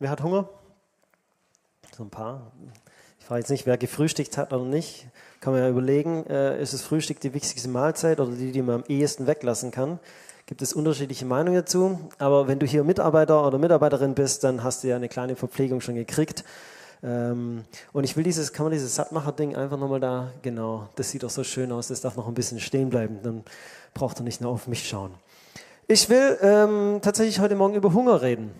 Wer hat Hunger? So ein paar. Ich frage jetzt nicht, wer gefrühstückt hat oder nicht. Kann man ja überlegen, äh, ist das Frühstück die wichtigste Mahlzeit oder die, die man am ehesten weglassen kann? Gibt es unterschiedliche Meinungen dazu. Aber wenn du hier Mitarbeiter oder Mitarbeiterin bist, dann hast du ja eine kleine Verpflegung schon gekriegt. Ähm, und ich will dieses, kann man dieses Sattmacher-Ding einfach nochmal da, genau, das sieht doch so schön aus, das darf noch ein bisschen stehen bleiben. Dann braucht er nicht nur auf mich schauen. Ich will ähm, tatsächlich heute Morgen über Hunger reden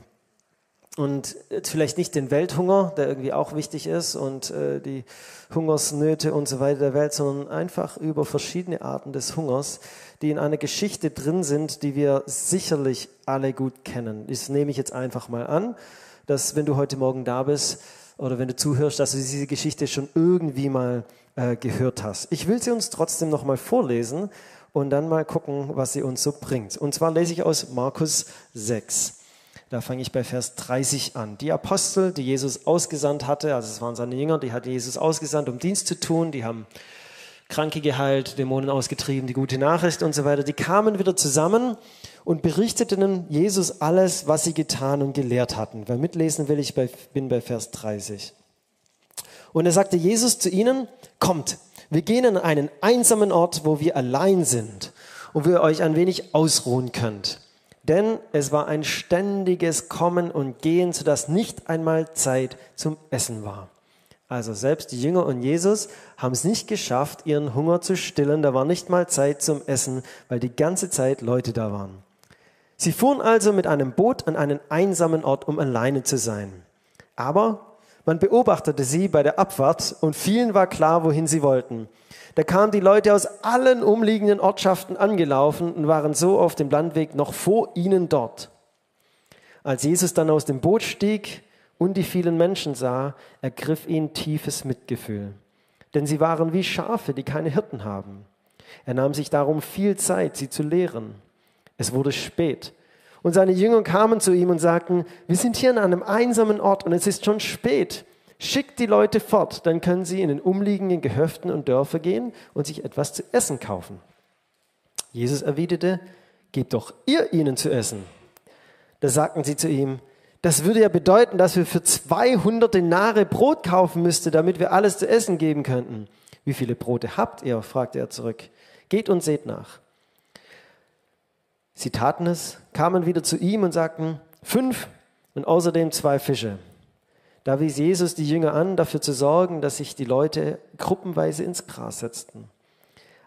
und vielleicht nicht den Welthunger, der irgendwie auch wichtig ist und äh, die Hungersnöte und so weiter der Welt, sondern einfach über verschiedene Arten des Hungers, die in einer Geschichte drin sind, die wir sicherlich alle gut kennen. Das nehme ich jetzt einfach mal an, dass wenn du heute Morgen da bist oder wenn du zuhörst, dass du diese Geschichte schon irgendwie mal äh, gehört hast. Ich will sie uns trotzdem noch mal vorlesen und dann mal gucken, was sie uns so bringt. Und zwar lese ich aus Markus 6. Da fange ich bei Vers 30 an. Die Apostel, die Jesus ausgesandt hatte, also es waren seine Jünger, die hat Jesus ausgesandt, um Dienst zu tun, die haben Kranke geheilt, Dämonen ausgetrieben, die gute Nachricht und so weiter, die kamen wieder zusammen und berichteten Jesus alles, was sie getan und gelehrt hatten. Wer mitlesen will, ich bin bei Vers 30. Und er sagte Jesus zu ihnen, kommt, wir gehen an einen einsamen Ort, wo wir allein sind und wo ihr euch ein wenig ausruhen könnt. Denn es war ein ständiges Kommen und Gehen, sodass nicht einmal Zeit zum Essen war. Also selbst die Jünger und Jesus haben es nicht geschafft, ihren Hunger zu stillen. Da war nicht mal Zeit zum Essen, weil die ganze Zeit Leute da waren. Sie fuhren also mit einem Boot an einen einsamen Ort, um alleine zu sein. Aber man beobachtete sie bei der Abfahrt und vielen war klar, wohin sie wollten. Da kamen die Leute aus allen umliegenden Ortschaften angelaufen und waren so auf dem Landweg noch vor ihnen dort. Als Jesus dann aus dem Boot stieg und die vielen Menschen sah, ergriff ihn tiefes Mitgefühl. Denn sie waren wie Schafe, die keine Hirten haben. Er nahm sich darum viel Zeit, sie zu lehren. Es wurde spät. Und seine Jünger kamen zu ihm und sagten, wir sind hier an einem einsamen Ort und es ist schon spät. Schickt die Leute fort, dann können sie in den umliegenden Gehöften und Dörfer gehen und sich etwas zu essen kaufen. Jesus erwiderte, gebt doch ihr ihnen zu essen. Da sagten sie zu ihm, das würde ja bedeuten, dass wir für 200 Denare Brot kaufen müssten, damit wir alles zu essen geben könnten. Wie viele Brote habt ihr? fragte er zurück. Geht und seht nach. Sie taten es, kamen wieder zu ihm und sagten, fünf und außerdem zwei Fische. Da wies Jesus die Jünger an, dafür zu sorgen, dass sich die Leute gruppenweise ins Gras setzten.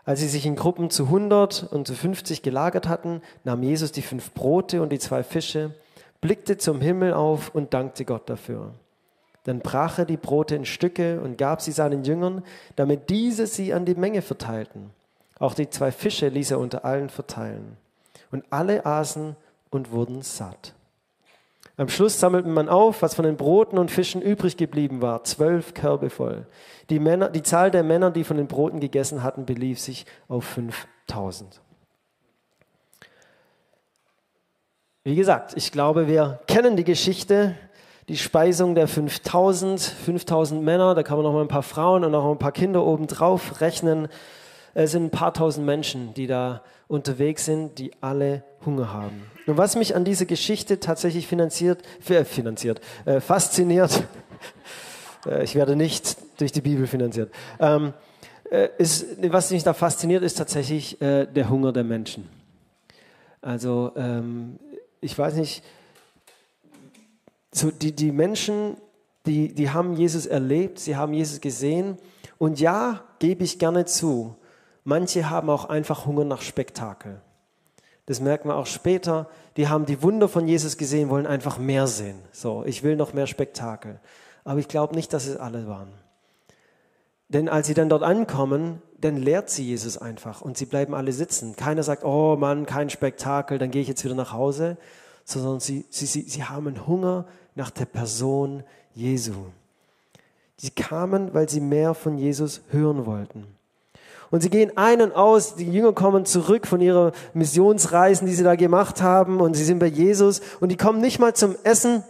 Als sie sich in Gruppen zu 100 und zu 50 gelagert hatten, nahm Jesus die fünf Brote und die zwei Fische, blickte zum Himmel auf und dankte Gott dafür. Dann brach er die Brote in Stücke und gab sie seinen Jüngern, damit diese sie an die Menge verteilten. Auch die zwei Fische ließ er unter allen verteilen. Und alle aßen und wurden satt. Am Schluss sammelte man auf, was von den Broten und Fischen übrig geblieben war, zwölf Körbe voll. Die, Männer, die Zahl der Männer, die von den Broten gegessen hatten, belief sich auf 5000. Wie gesagt, ich glaube, wir kennen die Geschichte, die Speisung der 5000, 5000 Männer, da kann man noch mal ein paar Frauen und noch ein paar Kinder oben drauf rechnen. Es sind ein paar tausend Menschen, die da unterwegs sind, die alle Hunger haben. Und was mich an dieser Geschichte tatsächlich finanziert, äh, finanziert, äh, fasziniert, äh, ich werde nicht durch die Bibel finanziert, ähm, äh, ist, was mich da fasziniert, ist tatsächlich äh, der Hunger der Menschen. Also ähm, ich weiß nicht, so die, die Menschen, die, die haben Jesus erlebt, sie haben Jesus gesehen und ja, gebe ich gerne zu, Manche haben auch einfach Hunger nach Spektakel. Das merken wir auch später. Die haben die Wunder von Jesus gesehen, wollen einfach mehr sehen. So, ich will noch mehr Spektakel. Aber ich glaube nicht, dass es alle waren. Denn als sie dann dort ankommen, dann lehrt sie Jesus einfach und sie bleiben alle sitzen. Keiner sagt, oh Mann, kein Spektakel, dann gehe ich jetzt wieder nach Hause, sondern sie, sie, sie, sie haben Hunger nach der Person Jesu. Sie kamen, weil sie mehr von Jesus hören wollten. Und sie gehen ein und aus, die Jünger kommen zurück von ihrer Missionsreisen, die sie da gemacht haben, und sie sind bei Jesus, und die kommen nicht mal zum Essen,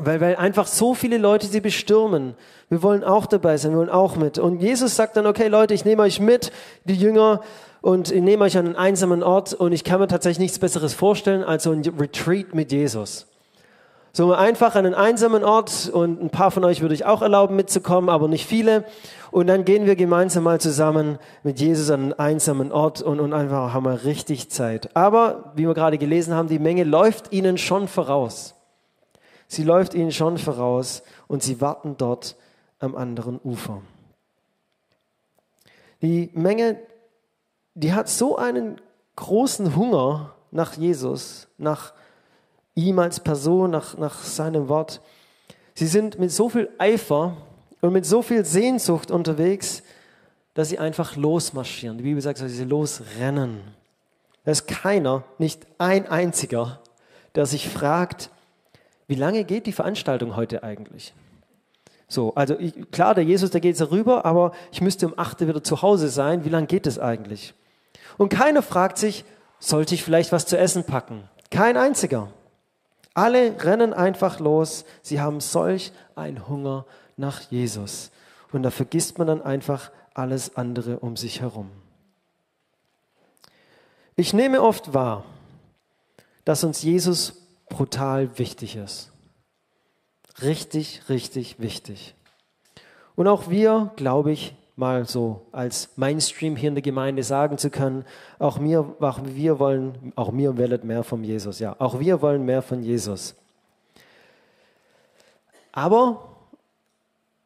weil, weil einfach so viele Leute sie bestürmen. Wir wollen auch dabei sein, wir wollen auch mit. Und Jesus sagt dann, okay Leute, ich nehme euch mit, die Jünger, und ich nehme euch an einen einsamen Ort, und ich kann mir tatsächlich nichts Besseres vorstellen als so ein Retreat mit Jesus. So einfach an einen einsamen Ort und ein paar von euch würde ich auch erlauben mitzukommen, aber nicht viele. Und dann gehen wir gemeinsam mal zusammen mit Jesus an einen einsamen Ort und, und einfach haben wir richtig Zeit. Aber, wie wir gerade gelesen haben, die Menge läuft ihnen schon voraus. Sie läuft ihnen schon voraus und sie warten dort am anderen Ufer. Die Menge, die hat so einen großen Hunger nach Jesus, nach ihm als Person, nach, nach seinem Wort. Sie sind mit so viel Eifer und mit so viel Sehnsucht unterwegs, dass sie einfach losmarschieren. Die Bibel sagt, dass sie losrennen. Da ist keiner, nicht ein einziger, der sich fragt, wie lange geht die Veranstaltung heute eigentlich? So, also ich, klar, der Jesus, der geht jetzt rüber, aber ich müsste um 8 wieder zu Hause sein. Wie lange geht es eigentlich? Und keiner fragt sich, sollte ich vielleicht was zu essen packen? Kein einziger. Alle rennen einfach los. Sie haben solch einen Hunger nach Jesus. Und da vergisst man dann einfach alles andere um sich herum. Ich nehme oft wahr, dass uns Jesus brutal wichtig ist. Richtig, richtig wichtig. Und auch wir, glaube ich, mal so als Mainstream hier in der Gemeinde sagen zu können, auch wir, auch wir wollen, auch wir wollen mehr von Jesus. Ja, auch wir wollen mehr von Jesus. Aber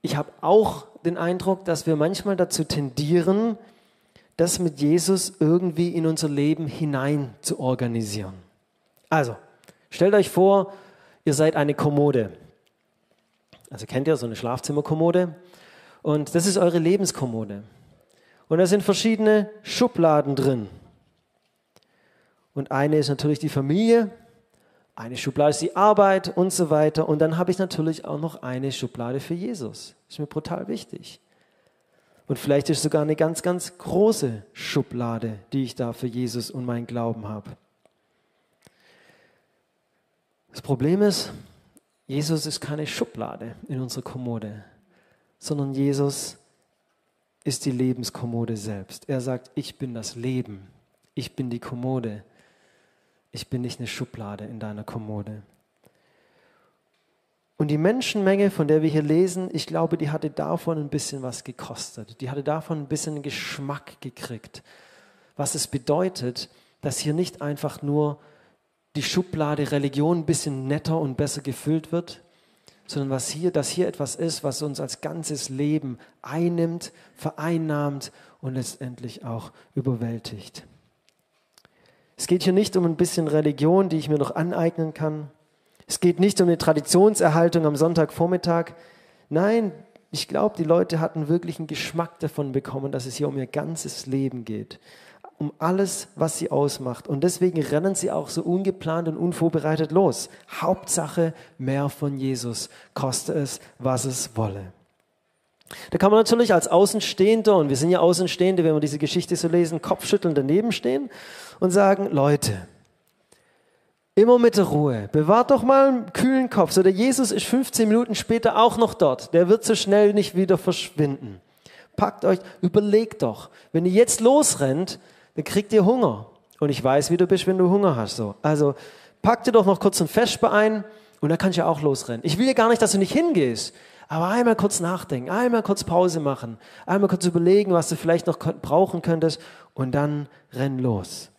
ich habe auch den Eindruck, dass wir manchmal dazu tendieren, das mit Jesus irgendwie in unser Leben hinein zu organisieren. Also, stellt euch vor, ihr seid eine Kommode. Also kennt ihr so eine Schlafzimmerkommode? Und das ist eure Lebenskommode. Und da sind verschiedene Schubladen drin. Und eine ist natürlich die Familie, eine Schublade ist die Arbeit und so weiter. Und dann habe ich natürlich auch noch eine Schublade für Jesus. Ist mir brutal wichtig. Und vielleicht ist sogar eine ganz, ganz große Schublade, die ich da für Jesus und meinen Glauben habe. Das Problem ist, Jesus ist keine Schublade in unserer Kommode, sondern Jesus ist die Lebenskommode selbst. Er sagt, ich bin das Leben, ich bin die Kommode, ich bin nicht eine Schublade in deiner Kommode. Und die Menschenmenge, von der wir hier lesen, ich glaube, die hatte davon ein bisschen was gekostet. Die hatte davon ein bisschen Geschmack gekriegt. Was es bedeutet, dass hier nicht einfach nur die Schublade Religion ein bisschen netter und besser gefüllt wird, sondern was hier, dass hier etwas ist, was uns als ganzes Leben einnimmt, vereinnahmt und letztendlich auch überwältigt. Es geht hier nicht um ein bisschen Religion, die ich mir noch aneignen kann. Es geht nicht um eine Traditionserhaltung am Sonntagvormittag. Nein, ich glaube, die Leute hatten wirklich einen Geschmack davon bekommen, dass es hier um ihr ganzes Leben geht um alles, was sie ausmacht. Und deswegen rennen sie auch so ungeplant und unvorbereitet los. Hauptsache mehr von Jesus, koste es, was es wolle. Da kann man natürlich als Außenstehender, und wir sind ja Außenstehende, wenn wir diese Geschichte so lesen, Kopfschütteln daneben stehen und sagen, Leute, immer mit der Ruhe, bewahrt doch mal einen kühlen Kopf. So der Jesus ist 15 Minuten später auch noch dort. Der wird so schnell nicht wieder verschwinden. Packt euch, überlegt doch, wenn ihr jetzt losrennt, dann kriegt ihr Hunger. Und ich weiß, wie du bist, wenn du Hunger hast. So. Also pack dir doch noch kurz ein Vesper ein und dann kannst du ja auch losrennen. Ich will ja gar nicht, dass du nicht hingehst, aber einmal kurz nachdenken, einmal kurz Pause machen, einmal kurz überlegen, was du vielleicht noch brauchen könntest und dann renn los.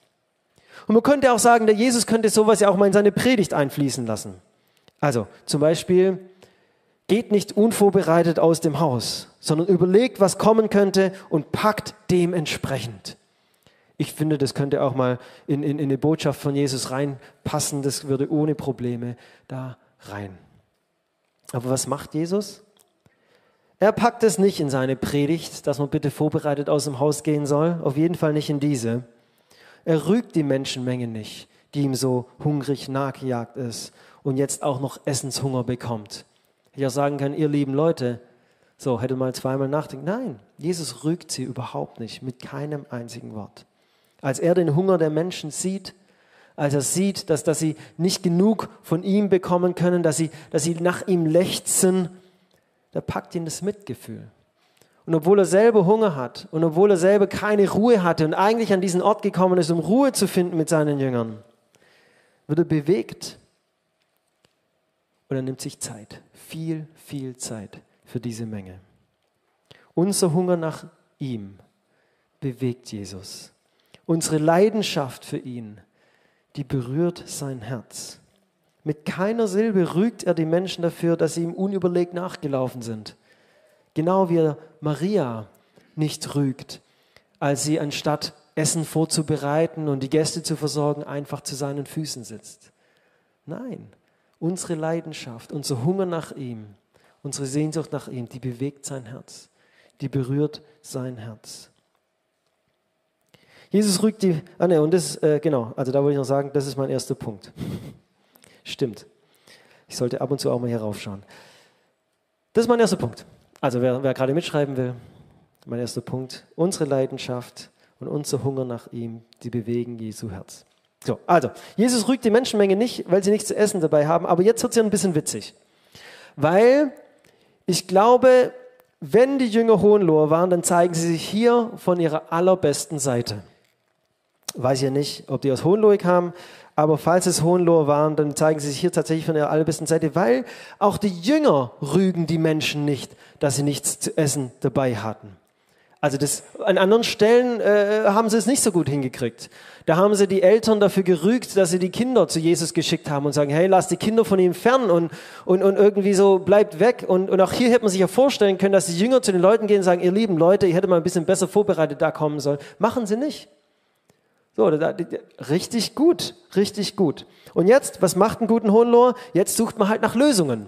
Und man könnte auch sagen, der Jesus könnte sowas ja auch mal in seine Predigt einfließen lassen. Also zum Beispiel, geht nicht unvorbereitet aus dem Haus, sondern überlegt, was kommen könnte und packt dementsprechend. Ich finde, das könnte auch mal in, in, in eine Botschaft von Jesus reinpassen. Das würde ohne Probleme da rein. Aber was macht Jesus? Er packt es nicht in seine Predigt, dass man bitte vorbereitet aus dem Haus gehen soll. Auf jeden Fall nicht in diese. Er rügt die Menschenmenge nicht, die ihm so hungrig nachgejagt ist und jetzt auch noch Essenshunger bekommt. Ich auch sagen können, ihr lieben Leute, so hätte mal zweimal nachdenken. Nein, Jesus rügt sie überhaupt nicht, mit keinem einzigen Wort. Als er den Hunger der Menschen sieht, als er sieht, dass, dass sie nicht genug von ihm bekommen können, dass sie, dass sie nach ihm lechzen, da packt ihn das Mitgefühl. Und obwohl er selber Hunger hat und obwohl er selber keine Ruhe hatte und eigentlich an diesen Ort gekommen ist, um Ruhe zu finden mit seinen Jüngern, wird er bewegt Und er nimmt sich Zeit, viel, viel Zeit für diese Menge. Unser Hunger nach ihm bewegt Jesus. Unsere Leidenschaft für ihn, die berührt sein Herz. Mit keiner Silbe rügt er die Menschen dafür, dass sie ihm unüberlegt nachgelaufen sind. Genau wie Maria nicht rügt, als sie anstatt Essen vorzubereiten und die Gäste zu versorgen, einfach zu seinen Füßen sitzt. Nein, unsere Leidenschaft, unser Hunger nach ihm, unsere Sehnsucht nach ihm, die bewegt sein Herz, die berührt sein Herz. Jesus rügt die, ah ne, und das, äh, genau, also da wollte ich noch sagen, das ist mein erster Punkt. Stimmt. Ich sollte ab und zu auch mal hier raufschauen. Das ist mein erster Punkt. Also wer, wer gerade mitschreiben will, mein erster Punkt, unsere Leidenschaft und unser Hunger nach ihm, die bewegen Jesu Herz. So, also, Jesus rügt die Menschenmenge nicht, weil sie nichts zu essen dabei haben, aber jetzt wird es ja ein bisschen witzig. Weil ich glaube, wenn die Jünger Hohenloher waren, dann zeigen sie sich hier von ihrer allerbesten Seite. Weiß ja nicht, ob die aus Hohenlohe kamen, aber falls es Hohenlohe waren, dann zeigen sie sich hier tatsächlich von ihrer allerbesten Seite, weil auch die Jünger rügen die Menschen nicht, dass sie nichts zu essen dabei hatten. Also das, an anderen Stellen äh, haben sie es nicht so gut hingekriegt. Da haben sie die Eltern dafür gerügt, dass sie die Kinder zu Jesus geschickt haben und sagen, hey, lass die Kinder von ihm fern und, und, und irgendwie so bleibt weg. Und, und auch hier hätte man sich ja vorstellen können, dass die Jünger zu den Leuten gehen und sagen, ihr lieben Leute, ich hätte mal ein bisschen besser vorbereitet da kommen sollen. Machen sie nicht. So, richtig gut, richtig gut. Und jetzt, was macht einen guten Hohenloher? Jetzt sucht man halt nach Lösungen.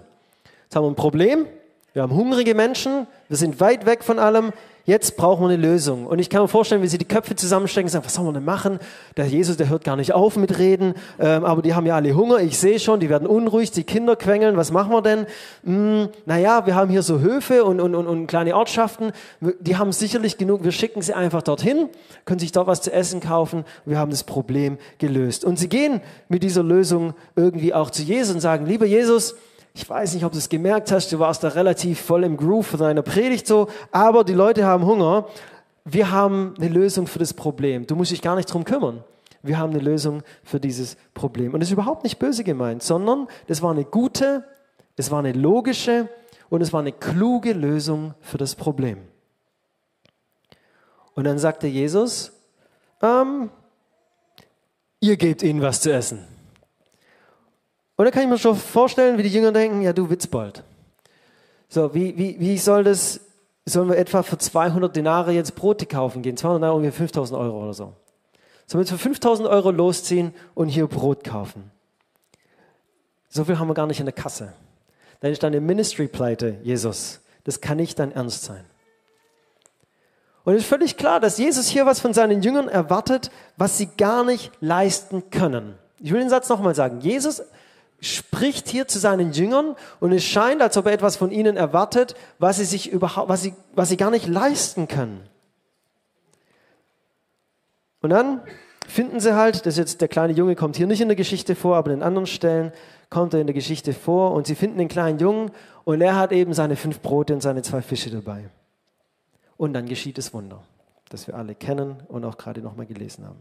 Jetzt haben wir ein Problem, wir haben hungrige Menschen, wir sind weit weg von allem. Jetzt brauchen wir eine Lösung. Und ich kann mir vorstellen, wie sie die Köpfe zusammenstecken und sagen, was sollen wir denn machen? Der Jesus, der hört gar nicht auf mit Reden, ähm, aber die haben ja alle Hunger. Ich sehe schon, die werden unruhig, die Kinder quengeln. Was machen wir denn? Hm, naja, wir haben hier so Höfe und, und, und, und kleine Ortschaften. Die haben sicherlich genug. Wir schicken sie einfach dorthin, können sich dort was zu essen kaufen. Wir haben das Problem gelöst. Und sie gehen mit dieser Lösung irgendwie auch zu Jesus und sagen, lieber Jesus, ich weiß nicht, ob du es gemerkt hast, du warst da relativ voll im Groove von deiner Predigt so, aber die Leute haben Hunger. Wir haben eine Lösung für das Problem. Du musst dich gar nicht drum kümmern. Wir haben eine Lösung für dieses Problem. Und das ist überhaupt nicht böse gemeint, sondern das war eine gute, es war eine logische und es war eine kluge Lösung für das Problem. Und dann sagte Jesus, ähm, ihr gebt ihnen was zu essen. Und da kann ich mir schon vorstellen, wie die Jünger denken, ja du Witzbold. So, wie, wie, wie soll das, sollen wir etwa für 200 Denare jetzt Brote kaufen gehen? 200 Denare ungefähr 5000 Euro oder so. Sollen wir jetzt für 5000 Euro losziehen und hier Brot kaufen? So viel haben wir gar nicht in der Kasse. Dann ist deine Ministry-Pleite, Jesus. Das kann nicht dein Ernst sein. Und es ist völlig klar, dass Jesus hier was von seinen Jüngern erwartet, was sie gar nicht leisten können. Ich will den Satz nochmal sagen. Jesus spricht hier zu seinen Jüngern und es scheint, als ob er etwas von ihnen erwartet, was sie sich überhaupt, was sie, was sie gar nicht leisten können. Und dann finden sie halt, das jetzt der kleine Junge kommt hier nicht in der Geschichte vor, aber in anderen Stellen kommt er in der Geschichte vor und sie finden den kleinen Jungen und er hat eben seine fünf Brote und seine zwei Fische dabei. Und dann geschieht das Wunder, das wir alle kennen und auch gerade nochmal gelesen haben.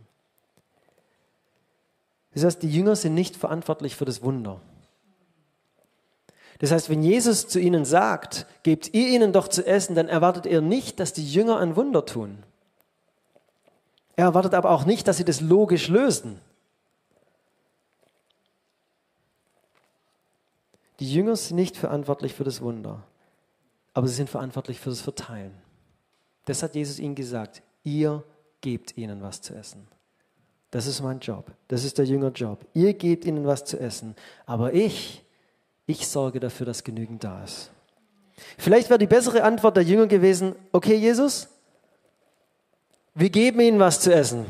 Das heißt, die Jünger sind nicht verantwortlich für das Wunder. Das heißt, wenn Jesus zu ihnen sagt, gebt ihr ihnen doch zu essen, dann erwartet er nicht, dass die Jünger ein Wunder tun. Er erwartet aber auch nicht, dass sie das logisch lösen. Die Jünger sind nicht verantwortlich für das Wunder, aber sie sind verantwortlich für das Verteilen. Das hat Jesus ihnen gesagt. Ihr gebt ihnen was zu essen. Das ist mein Job. Das ist der Jüngerjob. Ihr gebt ihnen was zu essen, aber ich, ich sorge dafür, dass genügend da ist. Vielleicht wäre die bessere Antwort der Jünger gewesen, okay Jesus, wir geben ihnen was zu essen,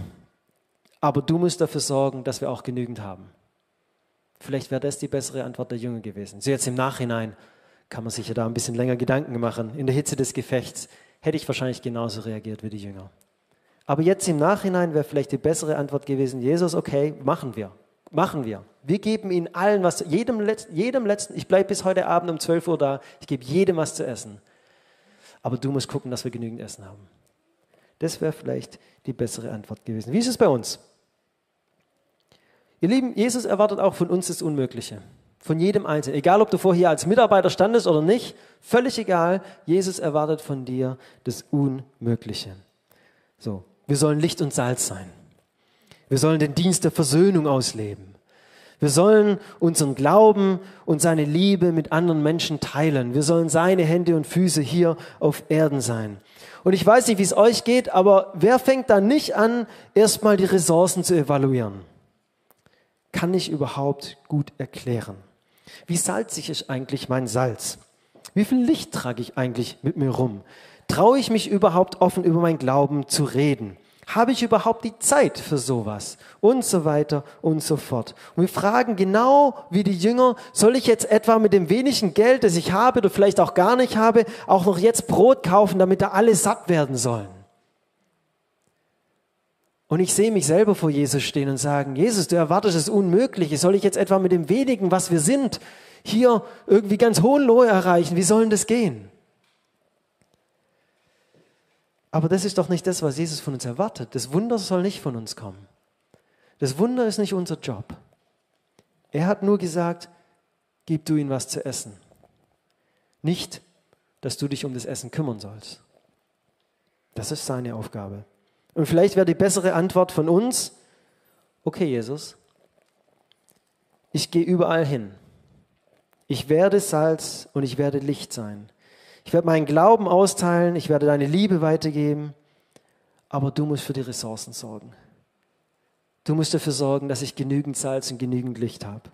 aber du musst dafür sorgen, dass wir auch genügend haben. Vielleicht wäre das die bessere Antwort der Jünger gewesen. So jetzt im Nachhinein kann man sich ja da ein bisschen länger Gedanken machen. In der Hitze des Gefechts hätte ich wahrscheinlich genauso reagiert wie die Jünger. Aber jetzt im Nachhinein wäre vielleicht die bessere Antwort gewesen, Jesus, okay, machen wir. Machen wir. Wir geben ihnen allen was, jedem, jedem letzten, ich bleibe bis heute Abend um 12 Uhr da, ich gebe jedem was zu essen. Aber du musst gucken, dass wir genügend Essen haben. Das wäre vielleicht die bessere Antwort gewesen. Wie ist es bei uns? Ihr Lieben, Jesus erwartet auch von uns das Unmögliche. Von jedem Einzelnen. Egal, ob du vorher als Mitarbeiter standest oder nicht, völlig egal. Jesus erwartet von dir das Unmögliche. So, wir sollen Licht und Salz sein. Wir sollen den Dienst der Versöhnung ausleben. Wir sollen unseren Glauben und seine Liebe mit anderen Menschen teilen. Wir sollen seine Hände und Füße hier auf Erden sein. Und ich weiß nicht, wie es euch geht, aber wer fängt da nicht an, erstmal die Ressourcen zu evaluieren? Kann ich überhaupt gut erklären? Wie salzig ist eigentlich mein Salz? Wie viel Licht trage ich eigentlich mit mir rum? Traue ich mich überhaupt offen über mein Glauben zu reden? Habe ich überhaupt die Zeit für sowas? Und so weiter und so fort. Und wir fragen genau wie die Jünger, soll ich jetzt etwa mit dem wenigen Geld, das ich habe oder vielleicht auch gar nicht habe, auch noch jetzt Brot kaufen, damit da alle satt werden sollen? Und ich sehe mich selber vor Jesus stehen und sagen, Jesus, du erwartest das Unmögliche. Soll ich jetzt etwa mit dem wenigen, was wir sind, hier irgendwie ganz Hohenlohe erreichen? Wie soll denn das gehen? Aber das ist doch nicht das, was Jesus von uns erwartet. Das Wunder soll nicht von uns kommen. Das Wunder ist nicht unser Job. Er hat nur gesagt, gib du ihnen was zu essen. Nicht, dass du dich um das Essen kümmern sollst. Das ist seine Aufgabe. Und vielleicht wäre die bessere Antwort von uns, okay Jesus, ich gehe überall hin. Ich werde Salz und ich werde Licht sein. Ich werde meinen Glauben austeilen, ich werde deine Liebe weitergeben, aber du musst für die Ressourcen sorgen. Du musst dafür sorgen, dass ich genügend Salz und genügend Licht habe.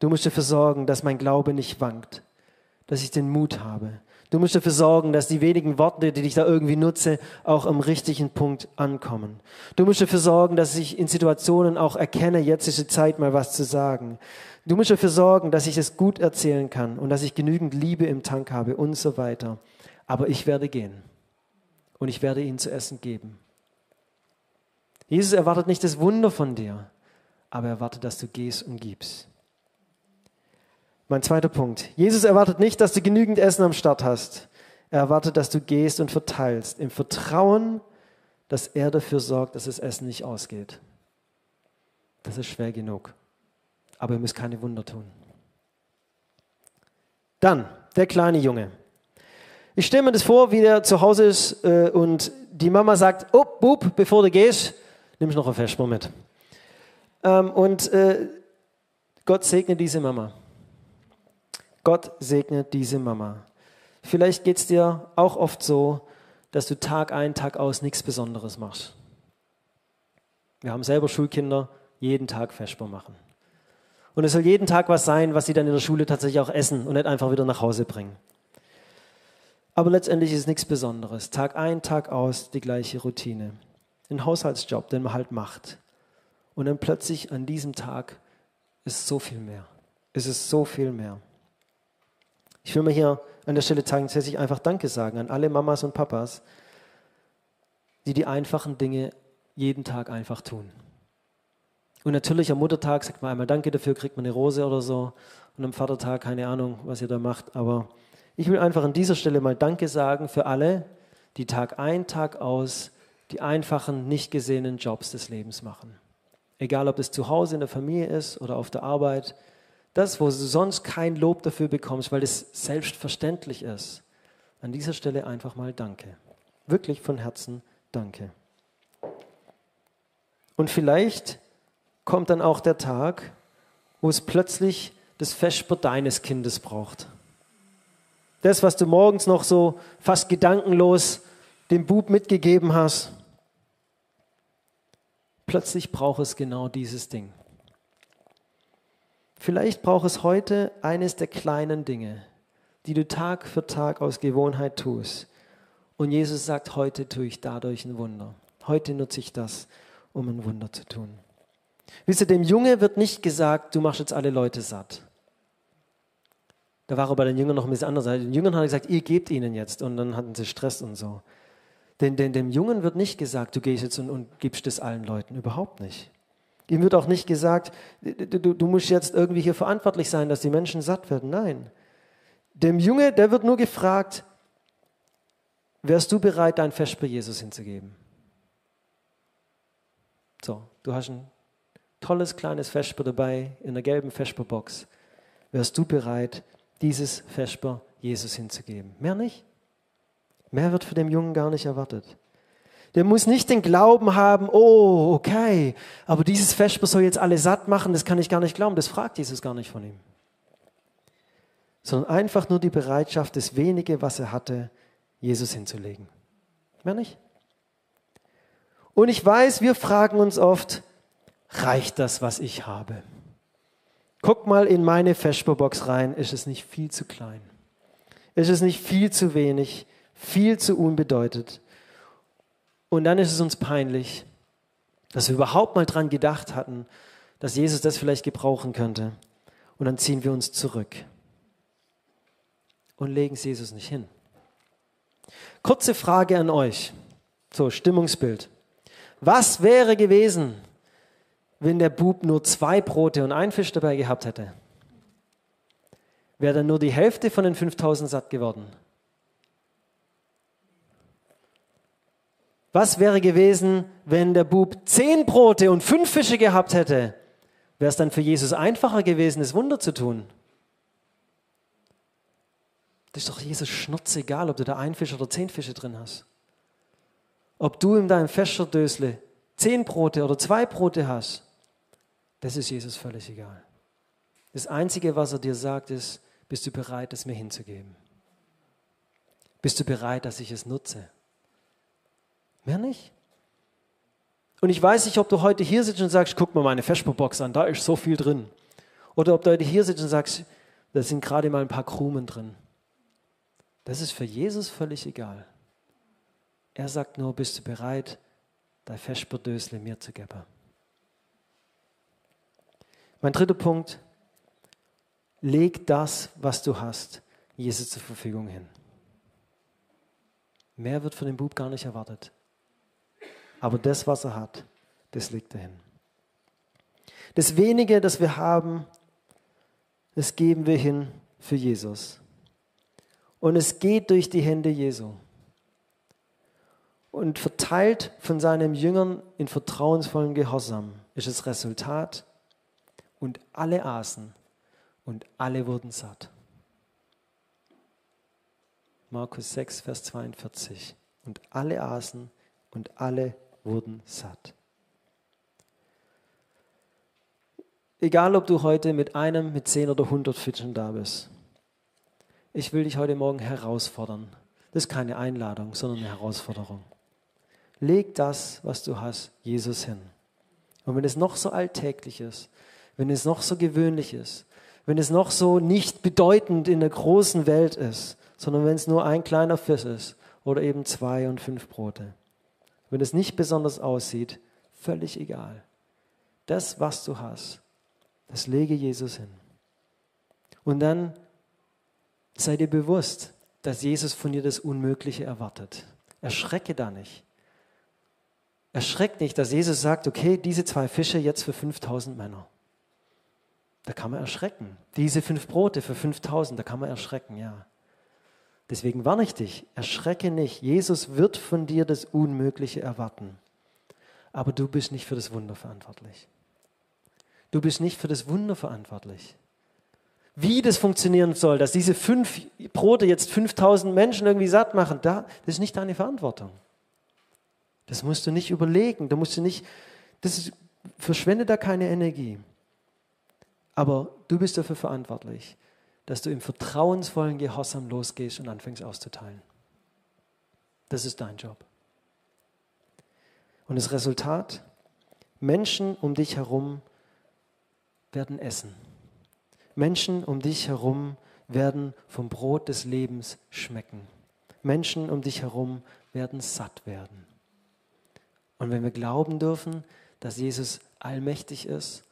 Du musst dafür sorgen, dass mein Glaube nicht wankt, dass ich den Mut habe. Du musst dafür sorgen, dass die wenigen Worte, die ich da irgendwie nutze, auch am richtigen Punkt ankommen. Du musst dafür sorgen, dass ich in Situationen auch erkenne, jetzt ist die Zeit, mal was zu sagen. Du musst dafür sorgen, dass ich es gut erzählen kann und dass ich genügend Liebe im Tank habe und so weiter. Aber ich werde gehen und ich werde ihnen zu essen geben. Jesus erwartet nicht das Wunder von dir, aber er erwartet, dass du gehst und gibst. Mein zweiter Punkt. Jesus erwartet nicht, dass du genügend Essen am Start hast. Er erwartet, dass du gehst und verteilst, im Vertrauen, dass er dafür sorgt, dass das Essen nicht ausgeht. Das ist schwer genug aber ihr müsst keine Wunder tun. Dann der kleine Junge. Ich stelle mir das vor, wie der zu Hause ist äh, und die Mama sagt, oh, Bub, bevor du gehst, nimm ich noch ein Vesper mit. Ähm, und äh, Gott segne diese Mama. Gott segne diese Mama. Vielleicht geht es dir auch oft so, dass du Tag ein, Tag aus nichts Besonderes machst. Wir haben selber Schulkinder, jeden Tag Vesper machen. Und es soll jeden Tag was sein, was sie dann in der Schule tatsächlich auch essen und nicht einfach wieder nach Hause bringen. Aber letztendlich ist es nichts Besonderes. Tag ein, Tag aus, die gleiche Routine. Ein Haushaltsjob, den man halt macht. Und dann plötzlich an diesem Tag ist so viel mehr. Es ist so viel mehr. Ich will mir hier an der Stelle tatsächlich einfach Danke sagen an alle Mamas und Papas, die die einfachen Dinge jeden Tag einfach tun. Und natürlich am Muttertag sagt man einmal Danke dafür, kriegt man eine Rose oder so. Und am Vatertag keine Ahnung, was ihr da macht. Aber ich will einfach an dieser Stelle mal Danke sagen für alle, die Tag ein, Tag aus die einfachen, nicht gesehenen Jobs des Lebens machen. Egal, ob es zu Hause in der Familie ist oder auf der Arbeit. Das, wo du sonst kein Lob dafür bekommst, weil es selbstverständlich ist. An dieser Stelle einfach mal Danke. Wirklich von Herzen Danke. Und vielleicht kommt dann auch der Tag, wo es plötzlich das Vesper deines Kindes braucht. Das, was du morgens noch so fast gedankenlos dem Bub mitgegeben hast, plötzlich braucht es genau dieses Ding. Vielleicht braucht es heute eines der kleinen Dinge, die du Tag für Tag aus Gewohnheit tust. Und Jesus sagt, heute tue ich dadurch ein Wunder. Heute nutze ich das, um ein Wunder zu tun. Wisst ihr, dem Junge wird nicht gesagt, du machst jetzt alle Leute satt. Da war er bei den Jüngern noch ein bisschen anders. Den Jüngern hat er gesagt, ihr gebt ihnen jetzt. Und dann hatten sie Stress und so. Denn, denn dem Jungen wird nicht gesagt, du gehst jetzt und, und gibst es allen Leuten. Überhaupt nicht. Ihm wird auch nicht gesagt, du, du musst jetzt irgendwie hier verantwortlich sein, dass die Menschen satt werden. Nein. Dem Junge, der wird nur gefragt, wärst du bereit, dein Fest bei Jesus hinzugeben? So, du hast ein tolles kleines Vesper dabei in der gelben Vesperbox. wärst du bereit, dieses Vesper Jesus hinzugeben. Mehr nicht. Mehr wird für den Jungen gar nicht erwartet. Der muss nicht den Glauben haben, oh, okay, aber dieses Vesper soll jetzt alle satt machen, das kann ich gar nicht glauben. Das fragt Jesus gar nicht von ihm. Sondern einfach nur die Bereitschaft, das wenige, was er hatte, Jesus hinzulegen. Mehr nicht? Und ich weiß, wir fragen uns oft, reicht das, was ich habe? Guck mal in meine Vesperbox rein, ist es nicht viel zu klein? Ist es nicht viel zu wenig, viel zu unbedeutet? Und dann ist es uns peinlich, dass wir überhaupt mal dran gedacht hatten, dass Jesus das vielleicht gebrauchen könnte. Und dann ziehen wir uns zurück und legen es Jesus nicht hin. Kurze Frage an euch. So, Stimmungsbild. Was wäre gewesen, wenn der Bub nur zwei Brote und einen Fisch dabei gehabt hätte? Wäre dann nur die Hälfte von den 5000 satt geworden? Was wäre gewesen, wenn der Bub zehn Brote und fünf Fische gehabt hätte? Wäre es dann für Jesus einfacher gewesen, das Wunder zu tun? Das ist doch Jesus schnurzegal, ob du da ein Fisch oder zehn Fische drin hast. Ob du in deinem Fäscherdösle zehn Brote oder zwei Brote hast, das ist Jesus völlig egal. Das Einzige, was er dir sagt, ist, bist du bereit, es mir hinzugeben? Bist du bereit, dass ich es nutze? Mehr nicht. Und ich weiß nicht, ob du heute hier sitzt und sagst, guck mal meine Vesperbox an, da ist so viel drin. Oder ob du heute hier sitzt und sagst, da sind gerade mal ein paar Krumen drin. Das ist für Jesus völlig egal. Er sagt nur, bist du bereit, dein Vesperdösle mir zu geben? Mein dritter Punkt, leg das, was du hast, Jesus zur Verfügung hin. Mehr wird von dem Bub gar nicht erwartet. Aber das, was er hat, das legt er hin. Das wenige, das wir haben, das geben wir hin für Jesus. Und es geht durch die Hände Jesu. Und verteilt von seinen Jüngern in vertrauensvollem Gehorsam ist das Resultat und alle aßen und alle wurden satt. Markus 6, Vers 42. Und alle aßen und alle wurden satt. Egal, ob du heute mit einem, mit zehn oder hundert Fischen da bist. Ich will dich heute Morgen herausfordern. Das ist keine Einladung, sondern eine Herausforderung. Leg das, was du hast, Jesus hin. Und wenn es noch so alltäglich ist, wenn es noch so gewöhnlich ist, wenn es noch so nicht bedeutend in der großen Welt ist, sondern wenn es nur ein kleiner Fisch ist oder eben zwei und fünf Brote. Wenn es nicht besonders aussieht, völlig egal. Das, was du hast, das lege Jesus hin. Und dann sei dir bewusst, dass Jesus von dir das Unmögliche erwartet. Erschrecke da nicht. Erschreckt nicht, dass Jesus sagt, okay, diese zwei Fische jetzt für 5000 Männer. Da kann man erschrecken. Diese fünf Brote für 5000, da kann man erschrecken, ja. Deswegen warne ich dich, erschrecke nicht. Jesus wird von dir das Unmögliche erwarten. Aber du bist nicht für das Wunder verantwortlich. Du bist nicht für das Wunder verantwortlich. Wie das funktionieren soll, dass diese fünf Brote jetzt 5000 Menschen irgendwie satt machen, das ist nicht deine Verantwortung. Das musst du nicht überlegen. Da musst du nicht, das ist, verschwende da keine Energie. Aber du bist dafür verantwortlich, dass du im vertrauensvollen Gehorsam losgehst und anfängst auszuteilen. Das ist dein Job. Und das Resultat? Menschen um dich herum werden essen. Menschen um dich herum werden vom Brot des Lebens schmecken. Menschen um dich herum werden satt werden. Und wenn wir glauben dürfen, dass Jesus allmächtig ist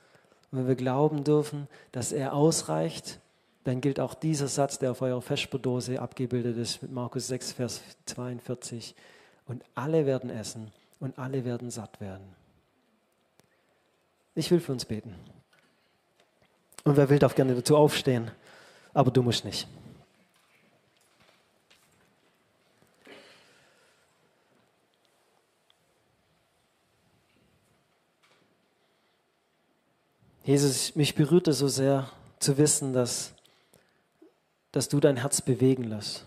und wenn wir glauben dürfen, dass er ausreicht, dann gilt auch dieser Satz, der auf eurer Vesperdose abgebildet ist, mit Markus 6, Vers 42. Und alle werden essen und alle werden satt werden. Ich will für uns beten. Und wer will, darf gerne dazu aufstehen, aber du musst nicht. Jesus, mich berührt es so sehr, zu wissen, dass, dass du dein Herz bewegen lässt.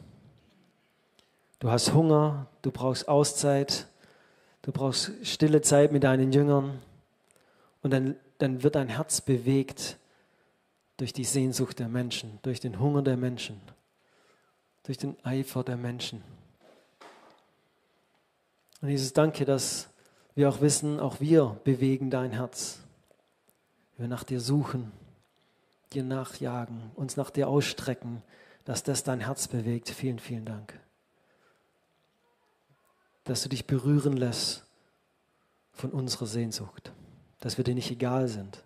Du hast Hunger, du brauchst Auszeit, du brauchst stille Zeit mit deinen Jüngern und dann, dann wird dein Herz bewegt durch die Sehnsucht der Menschen, durch den Hunger der Menschen, durch den Eifer der Menschen. Und Jesus, danke, dass wir auch wissen, auch wir bewegen dein Herz. Wir nach dir suchen, dir nachjagen, uns nach dir ausstrecken, dass das dein Herz bewegt. Vielen, vielen Dank. Dass du dich berühren lässt von unserer Sehnsucht, dass wir dir nicht egal sind.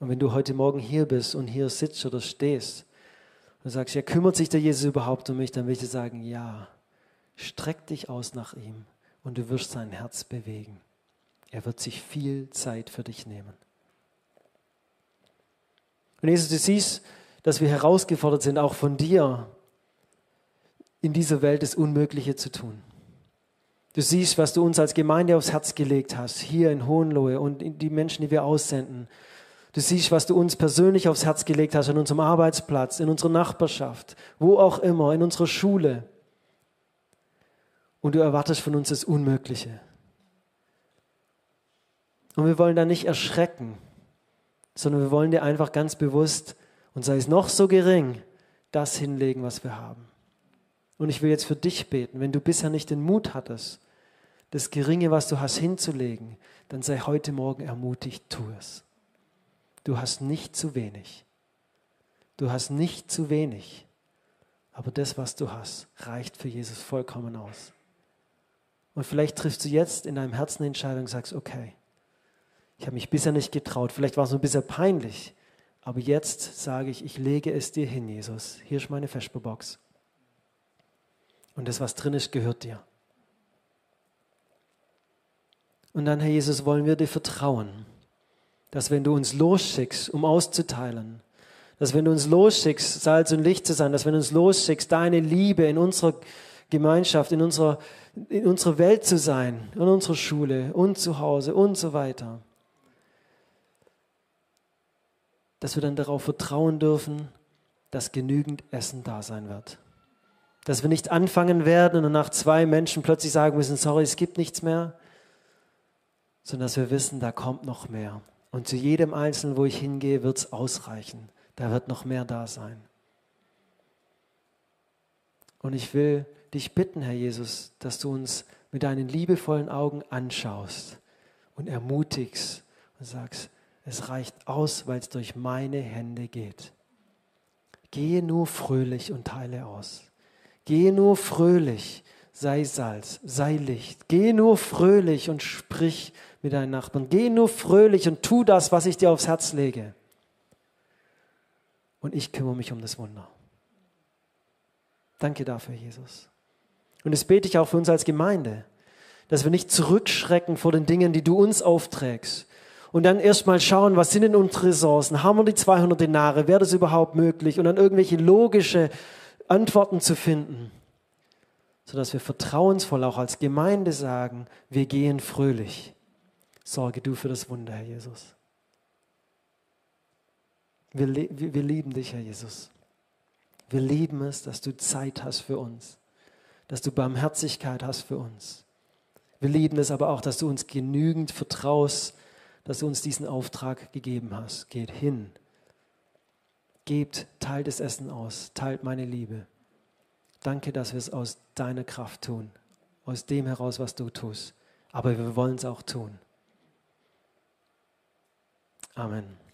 Und wenn du heute Morgen hier bist und hier sitzt oder stehst und sagst, ja, kümmert sich der Jesus überhaupt um mich, dann will ich dir sagen, ja, streck dich aus nach ihm und du wirst sein Herz bewegen. Er wird sich viel Zeit für dich nehmen. Und Jesus, du siehst, dass wir herausgefordert sind, auch von dir in dieser Welt das Unmögliche zu tun. Du siehst, was du uns als Gemeinde aufs Herz gelegt hast, hier in Hohenlohe und die Menschen, die wir aussenden. Du siehst, was du uns persönlich aufs Herz gelegt hast, an unserem Arbeitsplatz, in unserer Nachbarschaft, wo auch immer, in unserer Schule. Und du erwartest von uns das Unmögliche. Und wir wollen da nicht erschrecken, sondern wir wollen dir einfach ganz bewusst, und sei es noch so gering, das hinlegen, was wir haben. Und ich will jetzt für dich beten, wenn du bisher nicht den Mut hattest, das Geringe, was du hast, hinzulegen, dann sei heute Morgen ermutigt, tu es. Du hast nicht zu wenig. Du hast nicht zu wenig. Aber das, was du hast, reicht für Jesus vollkommen aus. Und vielleicht triffst du jetzt in deinem Herzen eine Entscheidung und sagst, okay, ich habe mich bisher nicht getraut. Vielleicht war es ein bisschen peinlich. Aber jetzt sage ich, ich lege es dir hin, Jesus. Hier ist meine Vesperbox. Und das, was drin ist, gehört dir. Und dann, Herr Jesus, wollen wir dir vertrauen, dass wenn du uns losschickst, um auszuteilen, dass wenn du uns losschickst, Salz und Licht zu sein, dass wenn du uns losschickst, deine Liebe in unserer Gemeinschaft, in unserer, in unserer Welt zu sein, in unserer Schule und zu Hause und so weiter, dass wir dann darauf vertrauen dürfen, dass genügend Essen da sein wird. Dass wir nicht anfangen werden und nach zwei Menschen plötzlich sagen müssen, sorry, es gibt nichts mehr, sondern dass wir wissen, da kommt noch mehr. Und zu jedem Einzelnen, wo ich hingehe, wird es ausreichen. Da wird noch mehr da sein. Und ich will dich bitten, Herr Jesus, dass du uns mit deinen liebevollen Augen anschaust und ermutigst und sagst, es reicht aus, weil es durch meine Hände geht. Gehe nur fröhlich und teile aus. Gehe nur fröhlich, sei Salz, sei Licht. Gehe nur fröhlich und sprich mit deinen Nachbarn. Geh nur fröhlich und tu das, was ich dir aufs Herz lege. Und ich kümmere mich um das Wunder. Danke dafür, Jesus. Und das bete ich auch für uns als Gemeinde, dass wir nicht zurückschrecken vor den Dingen, die du uns aufträgst, und dann erstmal schauen, was sind denn unsere Ressourcen? Haben wir die 200 Denare? Wäre das überhaupt möglich? Und dann irgendwelche logische Antworten zu finden, sodass wir vertrauensvoll auch als Gemeinde sagen, wir gehen fröhlich. Sorge du für das Wunder, Herr Jesus. Wir, wir lieben dich, Herr Jesus. Wir lieben es, dass du Zeit hast für uns, dass du Barmherzigkeit hast für uns. Wir lieben es aber auch, dass du uns genügend vertraust, dass du uns diesen Auftrag gegeben hast. Geht hin. Gebt, teilt das Essen aus, teilt meine Liebe. Danke, dass wir es aus deiner Kraft tun, aus dem heraus, was du tust. Aber wir wollen es auch tun. Amen.